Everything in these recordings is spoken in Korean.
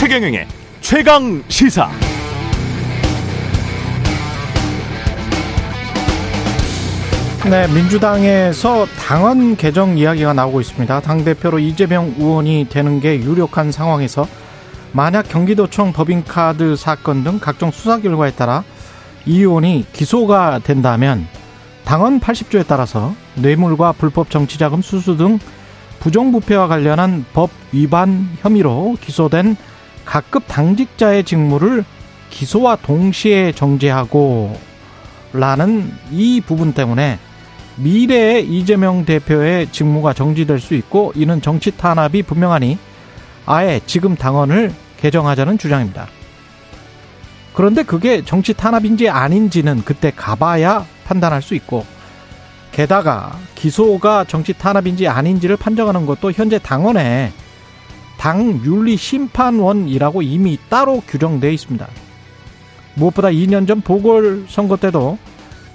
최경영의 최강 시사. 네, 민주당에서 당헌 개정 이야기가 나오고 있습니다. 당대표로 이재명 의원이 되는 게 유력한 상황에서 만약 경기도청 법인카드 사건 등 각종 수사 결과에 따라 이 의원이 기소가 된다면 당헌 80조에 따라서 뇌물과 불법 정치자금 수수 등 부정부패와 관련한 법 위반 혐의로 기소된 각급 당직자의 직무를 기소와 동시에 정지하고 라는 이 부분 때문에 미래의 이재명 대표의 직무가 정지될 수 있고 이는 정치 탄압이 분명하니 아예 지금 당원을 개정하자는 주장입니다. 그런데 그게 정치 탄압인지 아닌지는 그때 가봐야 판단할 수 있고 게다가 기소가 정치 탄압인지 아닌지를 판정하는 것도 현재 당원에 당 윤리 심판원이라고 이미 따로 규정되어 있습니다. 무엇보다 2년 전 보궐선거 때도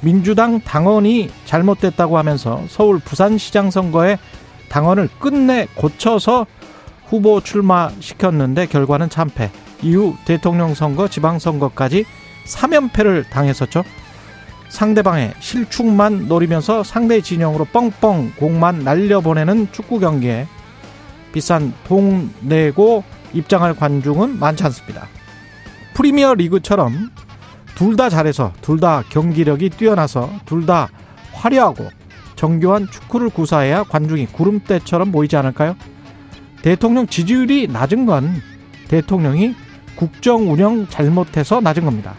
민주당 당원이 잘못됐다고 하면서 서울 부산시장 선거에 당원을 끝내 고쳐서 후보 출마시켰는데 결과는 참패. 이후 대통령 선거, 지방선거까지 3연패를 당했었죠. 상대방의 실축만 노리면서 상대 진영으로 뻥뻥 공만 날려보내는 축구 경기에 비싼 돈 내고 입장할 관중은 많지 않습니다. 프리미어 리그처럼 둘 다 잘해서 둘 다 경기력이 뛰어나서 둘 다 화려하고 정교한 축구를 구사해야 관중이 구름대처럼 보이지 않을까요? 대통령 지지율이 낮은 건 대통령이 국정 운영 잘못해서 낮은 겁니다.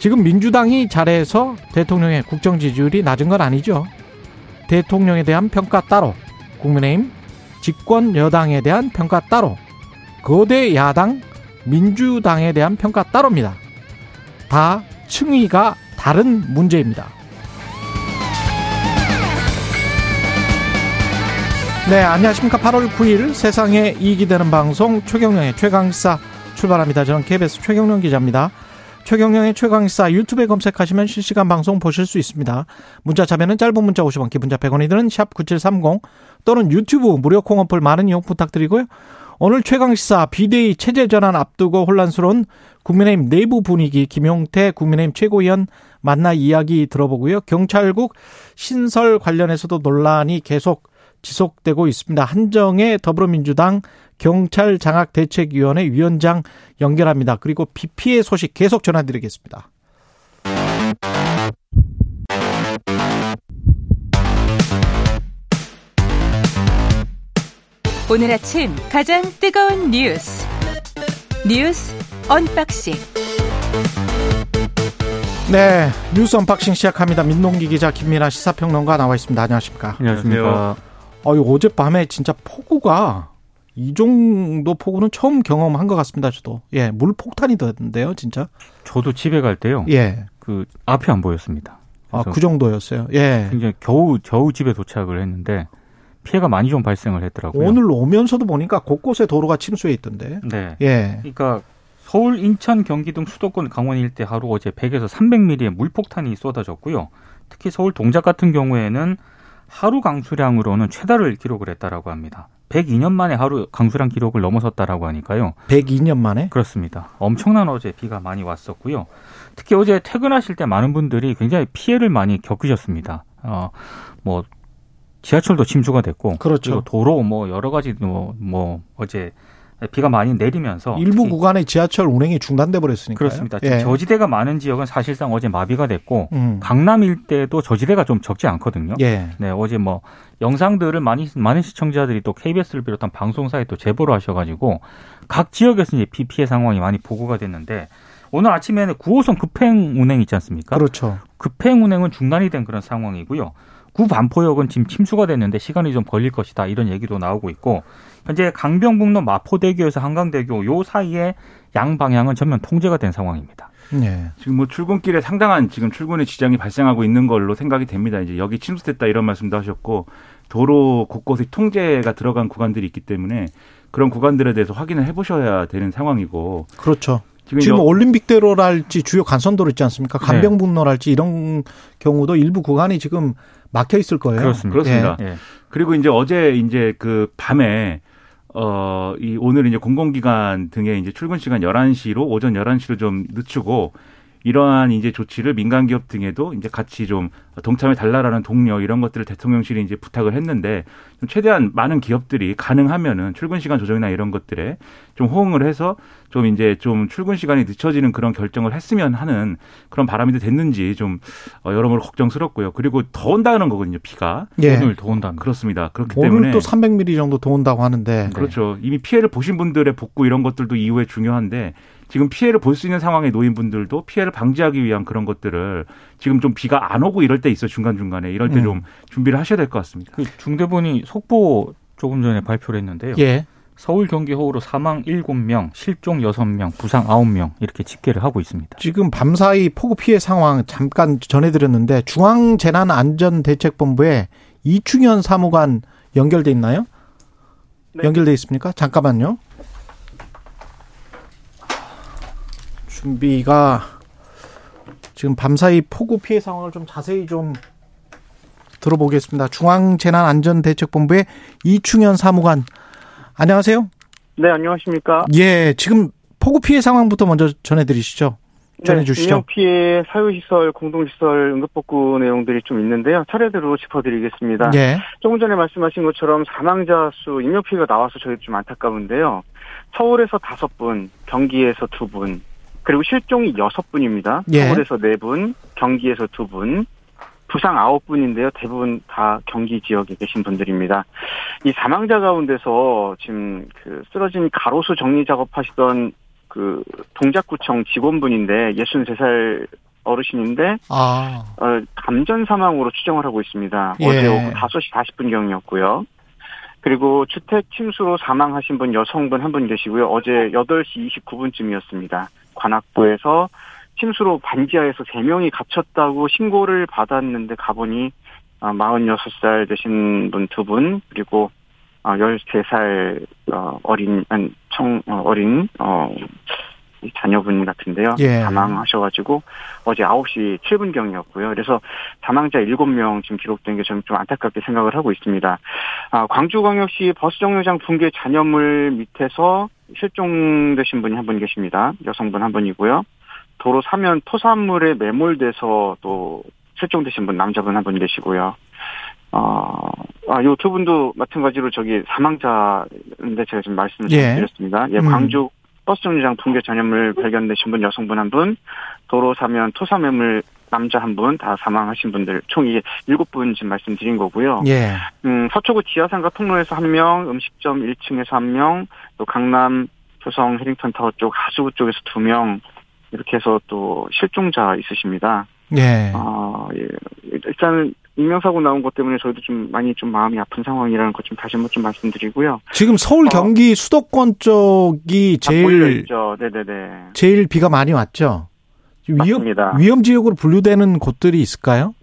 지금 민주당이 잘해서 대통령의 국정 지지율이 낮은 건 아니죠. 대통령에 대한 평가 따로, 국민의힘 집권 여당에 대한 평가 따로, 거대 야당 민주당에 대한 평가 따로입니다. 다 층위가 다른 문제입니다. 네, 안녕하십니까. 8월 9일 세상에 이익이 되는 방송 최경령의 최강시사 출발합니다. 저는 KBS 최경령 기자입니다. 최경령의 최강시사 유튜브에 검색하시면 실시간 방송 보실 수 있습니다. 문자 참여는 짧은 문자 50원, 기본자 100원이 드는 샵 9730 또는 유튜브 무료 콩 어플 많은 이용 부탁드리고요. 오늘 최강시사 비대위 체제 전환 앞두고 혼란스러운 국민의힘 내부 분위기 김용태 국민의힘 최고위원 만나 이야기 들어보고요. 경찰국 신설 관련해서도 논란이 계속 지속되고 있습니다. 한정애 더불어민주당 경찰 장악 대책위원회 위원장 연결합니다. 그리고 비 피해 소식 계속 전해드리겠습니다. 오늘 아침 가장 뜨거운 뉴스 뉴스 unboxing 네 뉴스 unboxing 시작합니다. 민동기 기자 김민아 시사평론가 나와 있습니다. 안녕하십니까? 안녕하십니까? 어, 어젯밤에 진짜 폭우가 이 정도 폭우는 처음 경험한 것 같습니다. 저도 예 물폭탄이 됐는데요, 진짜. 저도 집에 갈 때요. 예. 그 앞이 안 보였습니다. 아, 그 정도였어요. 예. 굉장히 겨우 겨우 집에 도착을 했는데 피해가 많이 좀 발생을 했더라고요. 오늘 오면서도 보니까 곳곳에 도로가 침수해 있던데. 네. 예. 그러니까 서울, 인천, 경기 등 수도권, 강원 일대 하루 어제 100에서 300mm의 물폭탄이 쏟아졌고요. 특히 서울 동작 같은 경우에는 하루 강수량으로는 최다를 기록을 했다라고 합니다. 102년 만에 하루 강수량 기록을 넘어섰다라고 하니까요. 102년 만에? 그렇습니다. 엄청난 어제 비가 많이 왔었고요. 특히 어제 퇴근하실 때 많은 분들이 굉장히 피해를 많이 겪으셨습니다. 어, 뭐 지하철도 침수가 됐고, 그렇죠. 그리고 도로 뭐 여러 가지 뭐, 뭐 어제 비가 많이 내리면서 일부 구간의 지하철 운행이 중단돼 버렸으니까 그렇습니다. 예. 저지대가 많은 지역은 사실상 어제 마비가 됐고 음. 강남 일대도 저지대가 좀 적지 않거든요. 예. 네, 어제 뭐 영상들을 많이 많은 시청자들이 또 KBS를 비롯한 방송사에 또 제보를 하셔가지고 각 지역에서 이제 비 피해 상황이 많이 보고가 됐는데 오늘 아침에는 9호선 급행 운행 있지 않습니까? 그렇죠. 급행 운행은 중단이 된 그런 상황이고요. 구 반포역은 지금 침수가 됐는데 시간이 좀 걸릴 것이다 이런 얘기도 나오고 있고 현재 강병북로 마포대교에서 한강대교 요 사이에 양 방향은 전면 통제가 된 상황입니다. 예. 지금 뭐 출근길에 상당한 지금 출근의 지장이 발생하고 있는 걸로 생각이 됩니다. 이제 여기 침수됐다 이런 말씀도 하셨고 도로 곳곳에 통제가 들어간 구간들이 있기 때문에 그런 구간들에 대해서 확인을 해보셔야 되는 상황이고 그렇죠. 지금, 지금 여- 올림픽대로랄지 주요 간선도로 있지 않습니까? 간병북로랄지 이런 경우도 일부 구간이 지금 막혀 있을 거예요. 그렇습니다. 그렇습니다. 예. 그리고 이제 어제 이제 그 밤에 어, 이 오늘 이제 공공기관 등의 이제 출근 시간 11시로 오전 11시로 좀 늦추고 이러한 이제 조치를 민간 기업 등에도 이제 같이 좀 동참해 달라라는 동료 이런 것들을 대통령실이 이제 부탁을 했는데 좀 최대한 많은 기업들이 가능하면은 출근 시간 조정이나 이런 것들에 좀 호응을 해서 좀 이제 좀 출근 시간이 늦춰지는 그런 결정을 했으면 하는 그런 바람이 됐는지 좀 어, 여러모로 걱정스럽고요. 그리고 더 온다는 거거든요, 비가. 예. 오늘 더 온답니다. 그렇습니다. 그렇기 오늘 때문에 또 300mm 정도 더 온다고 하는데 그렇죠. 이미 피해를 보신 분들의 복구 이런 것들도 이후에 중요한데 지금 피해를 볼 수 있는 상황에 놓인 분들도 피해를 방지하기 위한 그런 것들을 지금 좀 비가 안 오고 이럴 때 있어 중간 중간에 이럴 때좀 음. 준비를 하셔야 될 것 같습니다. 그 중대본이 속보 조금 전에 발표를 했는데요. 예. 서울 경기 호우로 사망 7명, 실종 6명, 부상 9명 이렇게 집계를 하고 있습니다. 지금 밤사이 폭우 피해 상황 잠깐 전해드렸는데 중앙재난안전대책본부에 이충현 사무관 연결돼 있나요? 네. 연결돼 있습니까? 잠깐만요. 준비가 지금 밤사이 폭우 피해 상황을 좀 자세히 좀 들어보겠습니다. 중앙재난안전대책본부의 이충현 사무관 안녕하세요. 네, 안녕하십니까. 예, 지금 폭우 피해 상황부터 먼저 전해드리시죠. 전해주시죠. 인명 피해 사유시설, 공동시설 응급복구 내용들이 좀 있는데요. 차례대로 짚어드리겠습니다. 예. 조금 전에 말씀하신 것처럼 사망자 수, 인명 피해가 나와서 저희 좀 안타까운데요. 서울에서 다섯 분, 경기에서 두 분, 그리고 실종이 여섯 분입니다. 예. 서울에서 네 분, 경기에서 두 분, 부상 아홉 분인데요. 대부분 다 경기 지역에 계신 분들입니다. 이 사망자 가운데서 지금 그 쓰러진 가로수 정리 작업하시던 그 동작구청 직원분인데 63살 어르신인데 아, 어, 감전 사망으로 추정을 하고 있습니다. 예. 어제 오후 5시 40분경이었고요. 그리고 주택 침수로 사망하신 분 여성분 한 분 계시고요. 어제 8시 29분쯤이었습니다. 관악구에서 침수로 반지하에서 3명이 갇혔다고 신고를 받았는데 가보니 어, 46살 되신 분 두 분, 그리고 어, 13살 어, 어린 아니, 청 어, 어린 어, 이 자녀분 같은데요. 예. 사망하셔가지고 어제 9시 7분경이었고요. 그래서 사망자 7명 지금 기록된 게 저는 좀 안타깝게 생각을 하고 있습니다. 아, 광주광역시 버스 정류장 붕괴 잔여물 밑에서 실종되신 분이 한 분 계십니다. 여성분 한 분이고요. 도로 사면 토산물에 매몰돼서 또 실종되신 분 남자분 한 분 계시고요. 어, 아, 요 두 분도 마찬가지로 저기 사망자인데 제가 지금 말씀을 예. 드렸습니다. 예, 음. 광주 버스 정류장 붕괴 전염을 발견되신 분 여성분 한 분, 도로 사면 토사매물 남자 한 분, 다 사망하신 분들 총 이게 일곱 분 지금 말씀드린 거고요. 예. 음, 서초구 지하상가 통로에서 한 명, 음식점 1층에서 한 명, 또 강남 조성 해링턴 타워 쪽 하수구 쪽에서 두 명, 이렇게 해서 또 실종자 있으십니다. 예. 아, 예. 일단은 인명사고 나온 것 때문에 저희도 좀 많이 좀 마음이 아픈 상황이라는 것 좀 다시 한번 좀 말씀드리고요. 지금 서울 어. 경기 수도권 쪽이 다 몰려 제일. 네네네. 제일 비가 많이 왔죠. 위험. 위험 지역으로 분류되는 곳들이 있을까요?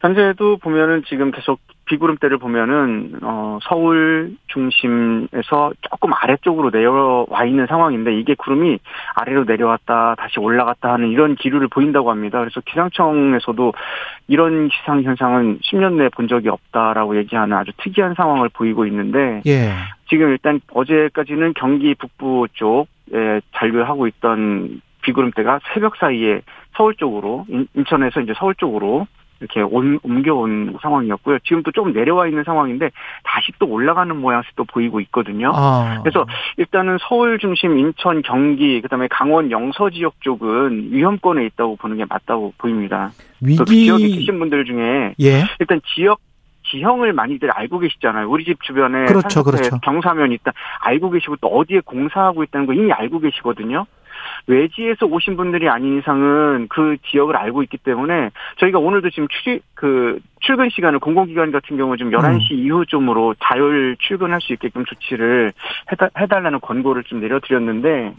현재도 보면은 지금 계속 비구름대를 보면은 어 서울 중심에서 조금 아래쪽으로 내려와 있는 상황인데 이게 구름이 아래로 내려왔다 다시 올라갔다 하는 이런 기류를 보인다고 합니다. 그래서 기상청에서도 이런 기상 현상은 10년 내에 본 적이 없다라고 얘기하는 아주 특이한 상황을 보이고 있는데 예. 지금 일단 어제까지는 경기 북부 쪽에 잔류하고 있던 비구름대가 새벽 사이에 서울 쪽으로 인- 인천에서 이제 서울 쪽으로 이렇게 온, 옮겨온 상황이었고요. 지금 또 조금 내려와 있는 상황인데 다시 또 올라가는 모양새 또 보이고 있거든요. 아. 그래서 일단은 서울 중심 인천 경기 그다음에 강원 영서 지역 쪽은 위험권에 있다고 보는 게 맞다고 보입니다. 지역에 위기 계신 분들 중에 예. 일단 지역 지형을 많이들 알고 계시잖아요. 우리 집 주변에 그렇죠, 그렇죠. 경사면 있다 알고 계시고 또 어디에 공사하고 있다는 거 이미 알고 계시거든요. 외지에서 오신 분들이 아닌 이상은 그 지역을 알고 있기 때문에 저희가 오늘도 지금 출그 출근 시간을 공공기관 같은 경우 좀 11시 음. 이후쯤으로 자율 출근할 수 있게끔 조치를 해다, 해달라는 권고를 좀 내려드렸는데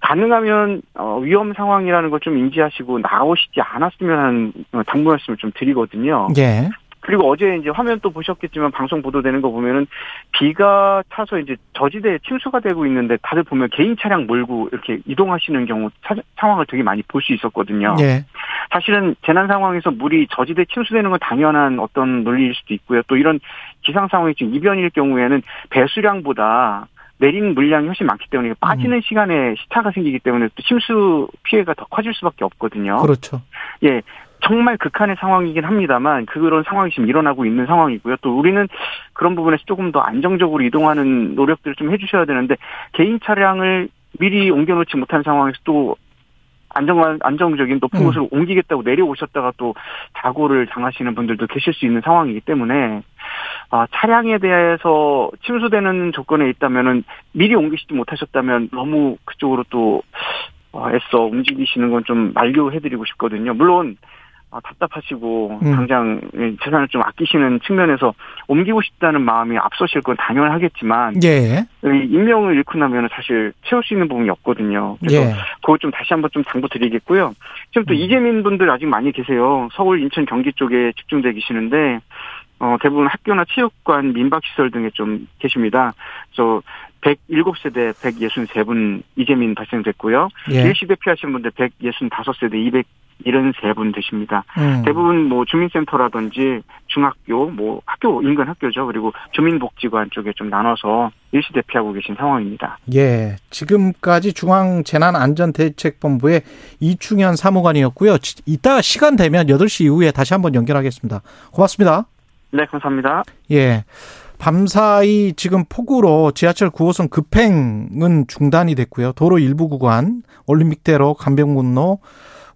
가능하면 어, 위험 상황이라는 걸 좀 인지하시고 나오시지 않았으면 하는 어, 당부 말씀을 좀 드리거든요. 예. 그리고 어제 이제 화면 또 보셨겠지만 방송 보도되는 거 보면은 비가 차서 이제 저지대에 침수가 되고 있는데 다들 보면 개인 차량 몰고 이렇게 이동하시는 경우 사, 상황을 되게 많이 볼 수 있었거든요. 예. 사실은 재난 상황에서 물이 저지대 침수되는 건 당연한 어떤 논리일 수도 있고요. 또 이런 기상 상황이 지금 이변일 경우에는 배수량보다 내린 물량이 훨씬 많기 때문에 빠지는 시간에 시차가 생기기 때문에 또 침수 피해가 더 커질 수밖에 없거든요. 그렇죠. 예. 정말 극한의 상황이긴 합니다만 그런 상황이 지금 일어나고 있는 상황이고요. 또 우리는 그런 부분에서 조금 더 안정적으로 이동하는 노력들을 좀 해주셔야 되는데 개인 차량을 미리 옮겨놓지 못한 상황에서 또 안정 안정적인 높은 음. 곳으로 옮기겠다고 내려오셨다가 또 사고를 당하시는 분들도 계실 수 있는 상황이기 때문에 아, 차량에 대해서 침수되는 조건에 있다면은 미리 옮기시지 못하셨다면 너무 그쪽으로 또 어, 애써 움직이시는 건 좀 만류해드리고 싶거든요. 물론 아, 답답하시고 음. 당장 재산을 좀 아끼시는 측면에서 옮기고 싶다는 마음이 앞서실 건 당연하겠지만 예. 이 인명을 잃고 나면 사실 채울 수 있는 부분이 없거든요. 그래서 예. 그거 좀 다시 한번 좀 당부드리겠고요. 지금 또 음. 이재민 분들 아직 많이 계세요. 서울, 인천, 경기 쪽에 집중돼 계시는데 어, 대부분 학교나 체육관, 민박시설 등에 좀 계십니다. 저 107세대 163분 이재민 발생됐고요. 예. 일시 대피하신 분들 165세대 273분 되십니다. 음. 대부분 뭐 주민센터라든지 중학교, 뭐 학교 인근 학교죠. 그리고 주민복지관 쪽에 좀 나눠서 일시 대피하고 계신 상황입니다. 예. 지금까지 중앙재난안전대책본부의 이충현 사무관이었고요. 지- 이따 시간 되면 8시 이후에 다시 한번 연결하겠습니다. 고맙습니다. 네, 감사합니다. 예. 밤사이 지금 폭우로 지하철 9호선 급행은 중단이 됐고요. 도로 일부 구간 올림픽대로 간병문로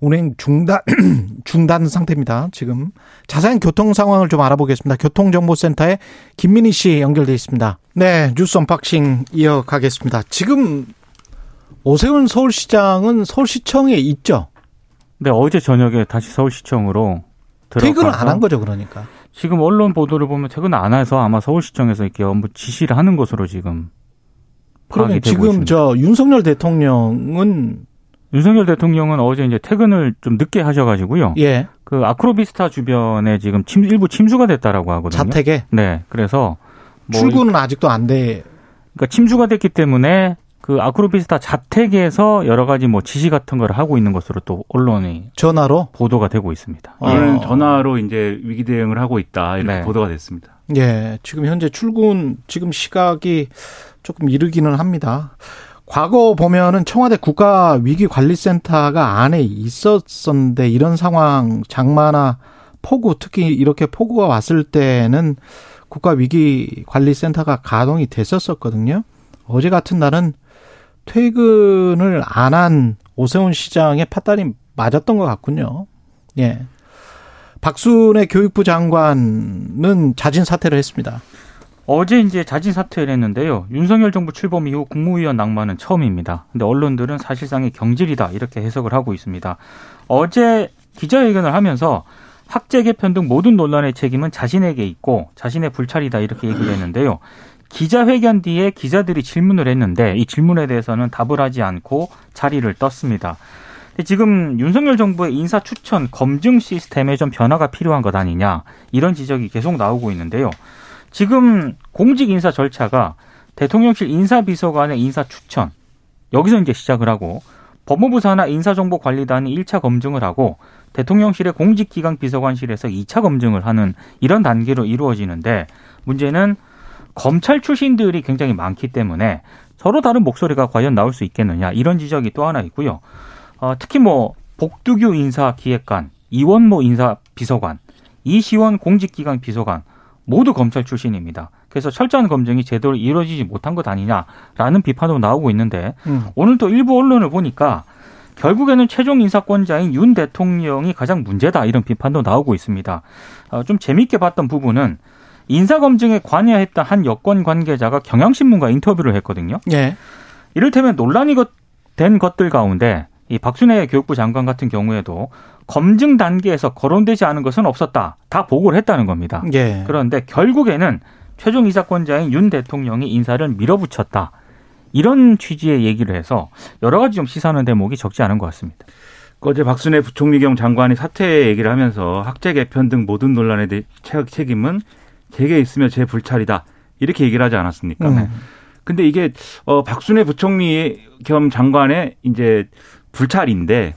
운행 중단 중단 상태입니다. 지금 자세한 교통 상황을 좀 알아보겠습니다. 교통정보센터에 김민희 씨 연결돼 있습니다. 네, 뉴스 unboxing 이어가겠습니다. 지금 오세훈 서울시장은 서울시청에 있죠. 네, 어제 저녁에 다시 서울시청으로 퇴근을 안 한 거죠, 그러니까. 지금 언론 보도를 보면 퇴근 안 해서 아마 서울시청에서 이렇게 업무 지시를 하는 것으로 지금 그러면 지금 있습니다. 저 윤석열 대통령은 윤석열 대통령은 어제 이제 퇴근을 좀 늦게 하셔가지고요. 예 그 아크로비스타 주변에 지금 침, 일부 침수가 됐다라고 하거든요. 자택에 네, 그래서 뭐 출근은 아직도 안 돼. 그러니까 침수가 됐기 때문에 그 아크로비스타 자택에서 여러 가지 뭐 지시 같은 걸 하고 있는 것으로 또 언론이 전화로 보도가 되고 있습니다. 어. 이는 전화로 이제 위기 대응을 하고 있다 이렇게 네. 보도가 됐습니다. 예, 지금 현재 출근 지금 시각이 조금 이르기는 합니다. 과거 보면은 청와대 국가위기관리센터가 안에 있었었는데 이런 상황 장마나 폭우 특히 이렇게 폭우가 왔을 때는 국가위기관리센터가 가동이 됐었었거든요. 어제 같은 날은 퇴근을 안 한 오세훈 시장의 팥다리 맞았던 것 같군요. 예. 박순애 교육부 장관은 자진 사퇴를 했습니다. 어제 이제 자진 사퇴를 했는데요. 윤석열 정부 출범 이후 국무위원 낭만은 처음입니다. 근데 언론들은 사실상의 경질이다 이렇게 해석을 하고 있습니다. 어제 기자회견을 하면서 학제 개편 등 모든 논란의 책임은 자신에게 있고 자신의 불찰이다 이렇게 얘기를 했는데요. 기자회견 뒤에 기자들이 질문을 했는데 이 질문에 대해서는 답을 하지 않고 자리를 떴습니다. 지금 윤석열 정부의 인사 추천 검증 시스템에 좀 변화가 필요한 것 아니냐 이런 지적이 계속 나오고 있는데요. 지금 공직 인사 절차가 대통령실 인사비서관의 인사 추천 여기서 이제 시작을 하고 법무부 산하 인사정보관리단이 1차 검증을 하고 대통령실의 공직기강 비서관실에서 2차 검증을 하는 이런 단계로 이루어지는데 문제는 검찰 출신들이 굉장히 많기 때문에 서로 다른 목소리가 과연 나올 수 있겠느냐 이런 지적이 또 하나 있고요. 어, 특히 뭐 복두규 인사 기획관, 이원모 인사 비서관, 이시원 공직기강 비서관 모두 검찰 출신입니다. 그래서 철저한 검증이 제대로 이루어지지 못한 것 아니냐라는 비판도 나오고 있는데 음. 오늘 또 일부 언론을 보니까 결국에는 최종 인사권자인 윤 대통령이 가장 문제다 이런 비판도 나오고 있습니다. 어, 좀 재미있게 봤던 부분은 인사검증에 관여했던 한 여권 관계자가 경향신문과 인터뷰를 했거든요. 예. 이를테면 논란이 것- 된 것들 가운데 이 박순애 교육부 장관 같은 경우에도 검증 단계에서 거론되지 않은 것은 없었다. 다 보고를 했다는 겁니다. 예. 그런데 결국에는 최종 이사권자인 윤 대통령이 인사를 밀어붙였다. 이런 취지의 얘기를 해서 여러 가지 좀 시사하는 대목이 적지 않은 것 같습니다. 어제 박순애 부총리 겸 장관이 사퇴 얘기를 하면서 학제 개편 등 모든 논란에 대해 책임은 제게 있으며 제 불찰이다. 이렇게 얘기를 하지 않았습니까? 음. 근데 이게 어 박순애 부총리 겸 장관의 이제 불찰인데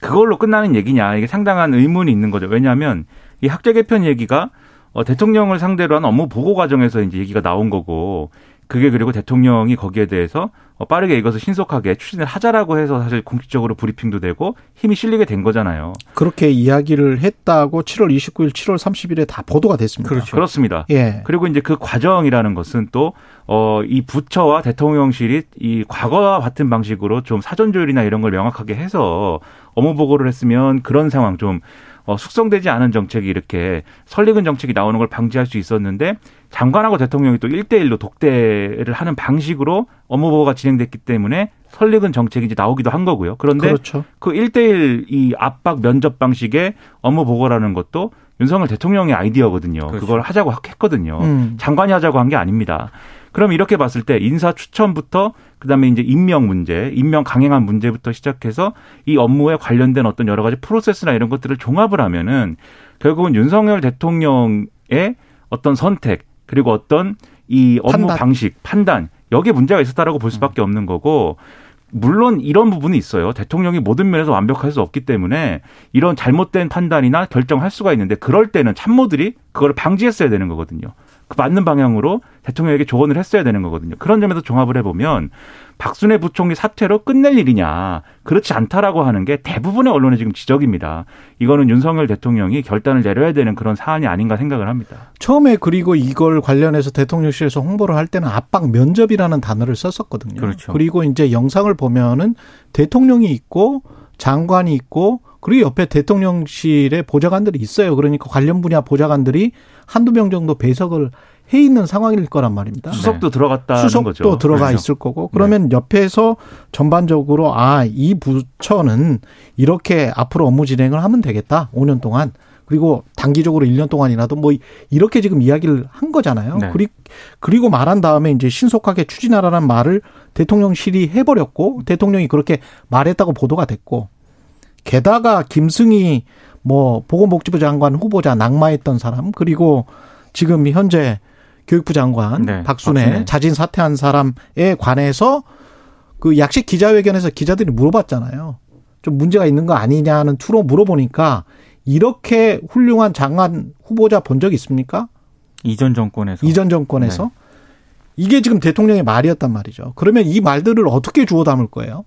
그걸로 끝나는 얘기냐 이게 상당한 의문이 있는 거죠. 왜냐하면 이 학제 개편 얘기가 어 대통령을 상대로 한 업무 보고 과정에서 이제 얘기가 나온 거고 그게 그리고 대통령이 거기에 대해서 어, 빠르게 이것을 신속하게 추진을 하자라고 해서 사실 공식적으로 브리핑도 되고 힘이 실리게 된 거잖아요. 그렇게 이야기를 했다고 7월 29일, 7월 30일에 다 보도가 됐습니다. 그렇죠. 그렇습니다. 예. 그리고 이제 그 과정이라는 것은 또, 어, 이 부처와 대통령실이 이 과거와 같은 방식으로 좀 사전 조율이나 이런 걸 명확하게 해서 업무 보고를 했으면 그런 상황 좀 어, 숙성되지 않은 정책이 이렇게 설익은 정책이 나오는 걸 방지할 수 있었는데 장관하고 대통령이 또 1대1로 독대를 하는 방식으로 업무 보고가 진행됐기 때문에 설익은 정책이 이제 나오기도 한 거고요. 그런데 그렇죠. 그 1대1 이 압박 면접 방식의 업무 보고라는 것도 윤석열 대통령의 아이디어거든요. 그렇죠. 그걸 하자고 했거든요. 음. 장관이 하자고 한 게 아닙니다. 그럼 이렇게 봤을 때 인사 추천부터 그다음에 이제 임명 문제, 임명 강행한 문제부터 시작해서 이 업무에 관련된 어떤 여러 가지 프로세스나 이런 것들을 종합을 하면은 결국은 윤석열 대통령의 어떤 선택 그리고 어떤 이 업무 판단. 방식, 판단 여기에 문제가 있었다라고 볼 수밖에 없는 거고 물론 이런 부분이 있어요. 대통령이 모든 면에서 완벽할 수 없기 때문에 이런 잘못된 판단이나 결정할 수가 있는데 그럴 때는 참모들이 그걸 방지했어야 되는 거거든요. 그 맞는 방향으로 대통령에게 조언을 했어야 되는 거거든요. 그런 점에서 종합을 해보면 박순애 부총리 사퇴로 끝낼 일이냐 그렇지 않다라고 하는 게 대부분의 언론의 지금 지적입니다. 이거는 윤석열 대통령이 결단을 내려야 되는 그런 사안이 아닌가 생각을 합니다. 처음에 그리고 이걸 관련해서 대통령실에서 홍보를 할 때는 압박 면접이라는 단어를 썼었거든요. 그렇죠. 그리고 이제 영상을 보면은 대통령이 있고 장관이 있고 그리고 옆에 대통령실에 보좌관들이 있어요. 그러니까 관련 분야 보좌관들이 한두 명 정도 배석을 해 있는 상황일 거란 말입니다. 수석도 네. 들어갔다 수석도 거죠. 들어가 그렇죠. 있을 거고 그러면 네. 옆에서 전반적으로 아 이 부처는 이렇게 앞으로 업무 진행을 하면 되겠다. 5년 동안 그리고 단기적으로 1년 동안이라도 뭐 이렇게 지금 이야기를 한 거잖아요. 네. 그리고 말한 다음에 이제 신속하게 추진하라는 말을 대통령실이 해버렸고 대통령이 그렇게 말했다고 보도가 됐고 게다가 김승희 뭐 보건복지부 장관 후보자 낙마했던 사람 그리고 지금 현재 교육부 장관 네, 박순애, 박순애 자진 사퇴한 사람에 관해서 그 약식 기자회견에서 기자들이 물어봤잖아요. 좀 문제가 있는 거 아니냐는 투로 물어보니까 이렇게 훌륭한 장관 후보자 본 적 있습니까? 이전 정권에서. 이전 정권에서. 네. 이게 지금 대통령의 말이었단 말이죠. 그러면 이 말들을 어떻게 주워 담을 거예요?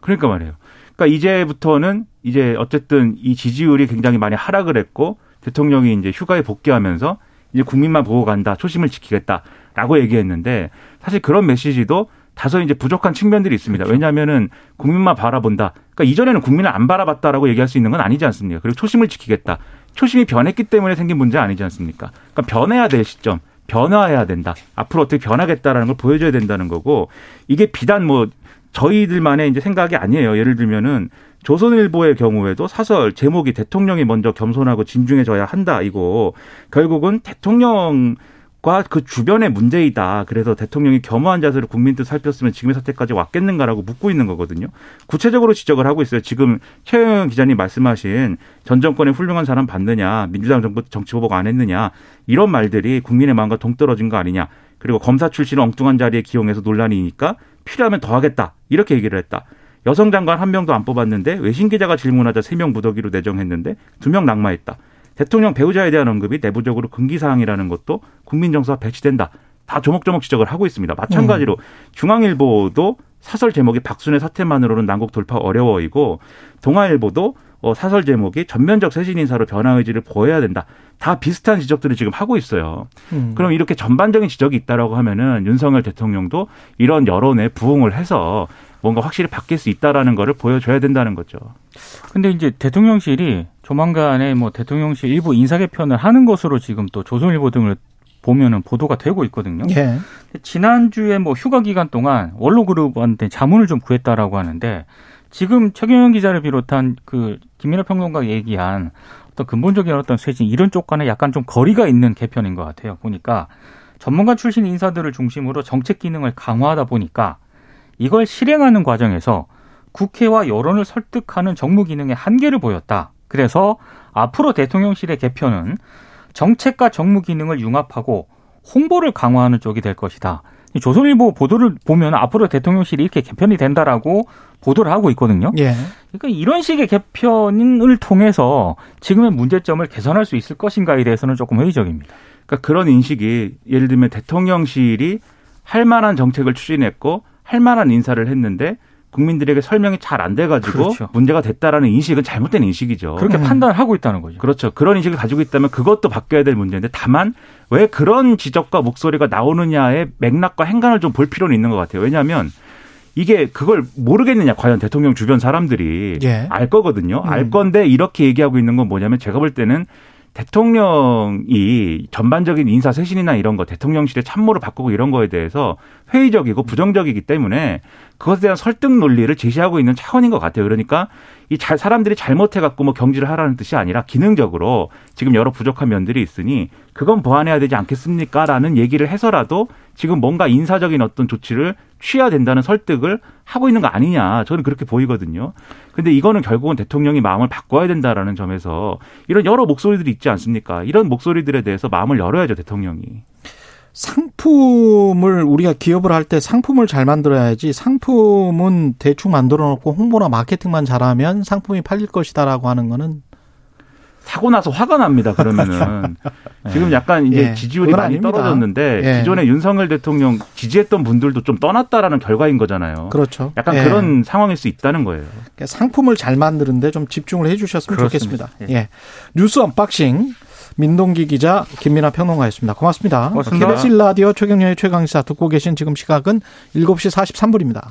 그러니까 말이에요. 그러니까 이제부터는 이제 어쨌든 이 지지율이 굉장히 많이 하락을 했고 대통령이 이제 휴가에 복귀하면서 이제 국민만 보고 간다, 초심을 지키겠다라고 얘기했는데 사실 그런 메시지도 다소 이제 부족한 측면들이 있습니다. 그렇죠. 왜냐하면은 국민만 바라본다. 그러니까 이전에는 국민을 안 바라봤다라고 얘기할 수 있는 건 아니지 않습니까? 그리고 초심을 지키겠다. 초심이 변했기 때문에 생긴 문제 아니지 않습니까? 그러니까 변해야 될 시점, 변화해야 된다. 앞으로 어떻게 변하겠다라는 걸 보여줘야 된다는 거고 이게 비단 뭐 저희들만의 이제 생각이 아니에요. 예를 들면은 조선일보의 경우에도 사설 제목이 대통령이 먼저 겸손하고 진중해져야 한다 이거 결국은 대통령 과그 주변의 문제이다. 그래서 대통령이 겸허한 자세로 국민 뜻 살폈으면 지금의 사태까지 왔겠는가라고 묻고 있는 거거든요. 구체적으로 지적을 하고 있어요. 지금 최영 기자님 말씀하신 전 정권의 훌륭한 사람 받느냐, 민주당 정부 정치 보복 안 했느냐 이런 말들이 국민의 마음과 동떨어진 거 아니냐. 그리고 검사 출신을 엉뚱한 자리에 기용해서 논란이니까 필요하면 더 하겠다. 이렇게 얘기를 했다. 여성 장관 한 명도 안 뽑았는데 외신 기자가 질문하자 세 명 무더기로 내정했는데 두 명 낙마했다. 대통령 배우자에 대한 언급이 내부적으로 금기 사항이라는 것도 국민 정서와 배치된다. 다 조목조목 지적을 하고 있습니다. 마찬가지로 음. 중앙일보도 사설 제목이 박순애 사태만으로는 난국 돌파 어려워이고 동아일보도 어, 사설 제목이 전면적 쇄신 인사로 변화 의지를 보여야 된다. 다 비슷한 지적들을 지금 하고 있어요. 음. 그럼 이렇게 전반적인 지적이 있다라고 하면은 윤석열 대통령도 이런 여론에 부응을 해서 뭔가 확실히 바뀔 수 있다라는 거를 보여줘야 된다는 거죠. 근데 이제 대통령실이 조만간에 뭐 대통령실 일부 인사 개편을 하는 것으로 지금 또 조선일보 등을 보면은 보도가 되고 있거든요. 예. 지난주에 뭐 휴가 기간 동안 원로그룹한테 자문을 좀 구했다라고 하는데 지금 최경영 기자를 비롯한 그 김민호 평론가 얘기한 어떤 근본적인 어떤 쇄신 이런 쪽과는 약간 좀 거리가 있는 개편인 것 같아요. 보니까 전문가 출신 인사들을 중심으로 정책 기능을 강화하다 보니까 이걸 실행하는 과정에서 국회와 여론을 설득하는 정무 기능의 한계를 보였다. 그래서 앞으로 대통령실의 개편은 정책과 정무 기능을 융합하고 홍보를 강화하는 쪽이 될 것이다. 조선일보 보도를 보면 앞으로 대통령실이 이렇게 개편이 된다라고 보도를 하고 있거든요. 예. 그러니까 이런 식의 개편을 통해서 지금의 문제점을 개선할 수 있을 것인가에 대해서는 조금 회의적입니다. 그러니까 그런 인식이 예를 들면 대통령실이 할 만한 정책을 추진했고 할 만한 인사를 했는데 국민들에게 설명이 잘 안 돼가지고 그렇죠. 문제가 됐다라는 인식은 잘못된 인식이죠. 그렇게 음. 판단을 하고 있다는 거죠. 그렇죠. 그런 인식을 가지고 있다면 그것도 바뀌어야 될 문제인데 다만 왜 그런 지적과 목소리가 나오느냐의 맥락과 행간을 좀 볼 필요는 있는 것 같아요. 왜냐하면 이게 그걸 모르겠느냐 과연 대통령 주변 사람들이 예. 알 거거든요. 음. 알 건데 이렇게 얘기하고 있는 건 뭐냐면 제가 볼 때는 대통령이 전반적인 인사 쇄신이나 이런 거 대통령실의 참모를 바꾸고 이런 거에 대해서 회의적이고 부정적이기 때문에 그것에 대한 설득 논리를 제시하고 있는 차원인 것 같아요. 그러니까 이 잘 사람들이 잘못해 갖고 뭐 경질을 하라는 뜻이 아니라 기능적으로 지금 여러 부족한 면들이 있으니 그건 보완해야 되지 않겠습니까라는 얘기를 해서라도 지금 뭔가 인사적인 어떤 조치를 취해야 된다는 설득을 하고 있는 거 아니냐 저는 그렇게 보이거든요. 근데 이거는 결국은 대통령이 마음을 바꿔야 된다라는 점에서 이런 여러 목소리들이 있지 않습니까? 이런 목소리들에 대해서 마음을 열어야죠 대통령이. 상품을 우리가 기업을 할 때 상품을 잘 만들어야지 상품은 대충 만들어 놓고 홍보나 마케팅만 잘하면 상품이 팔릴 것이다라고 하는 거는 사고 나서 화가 납니다. 그러면은 지금 약간 이제 예, 지지율이 많이 아닙니다. 떨어졌는데 예. 기존에 윤석열 대통령 지지했던 분들도 좀 떠났다라는 결과인 거잖아요. 그렇죠. 약간 예. 그런 상황일 수 있다는 거예요. 그러니까 상품을 잘 만드는데 좀 집중을 해 주셨으면 그렇습니다. 좋겠습니다. 예. 뉴스 unboxing 민동기 기자 김민아 평론가였습니다. 고맙습니다. 고맙습니다. KBS 라디오 최경영의 최강시사 듣고 계신 지금 시각은 7시 43분입니다.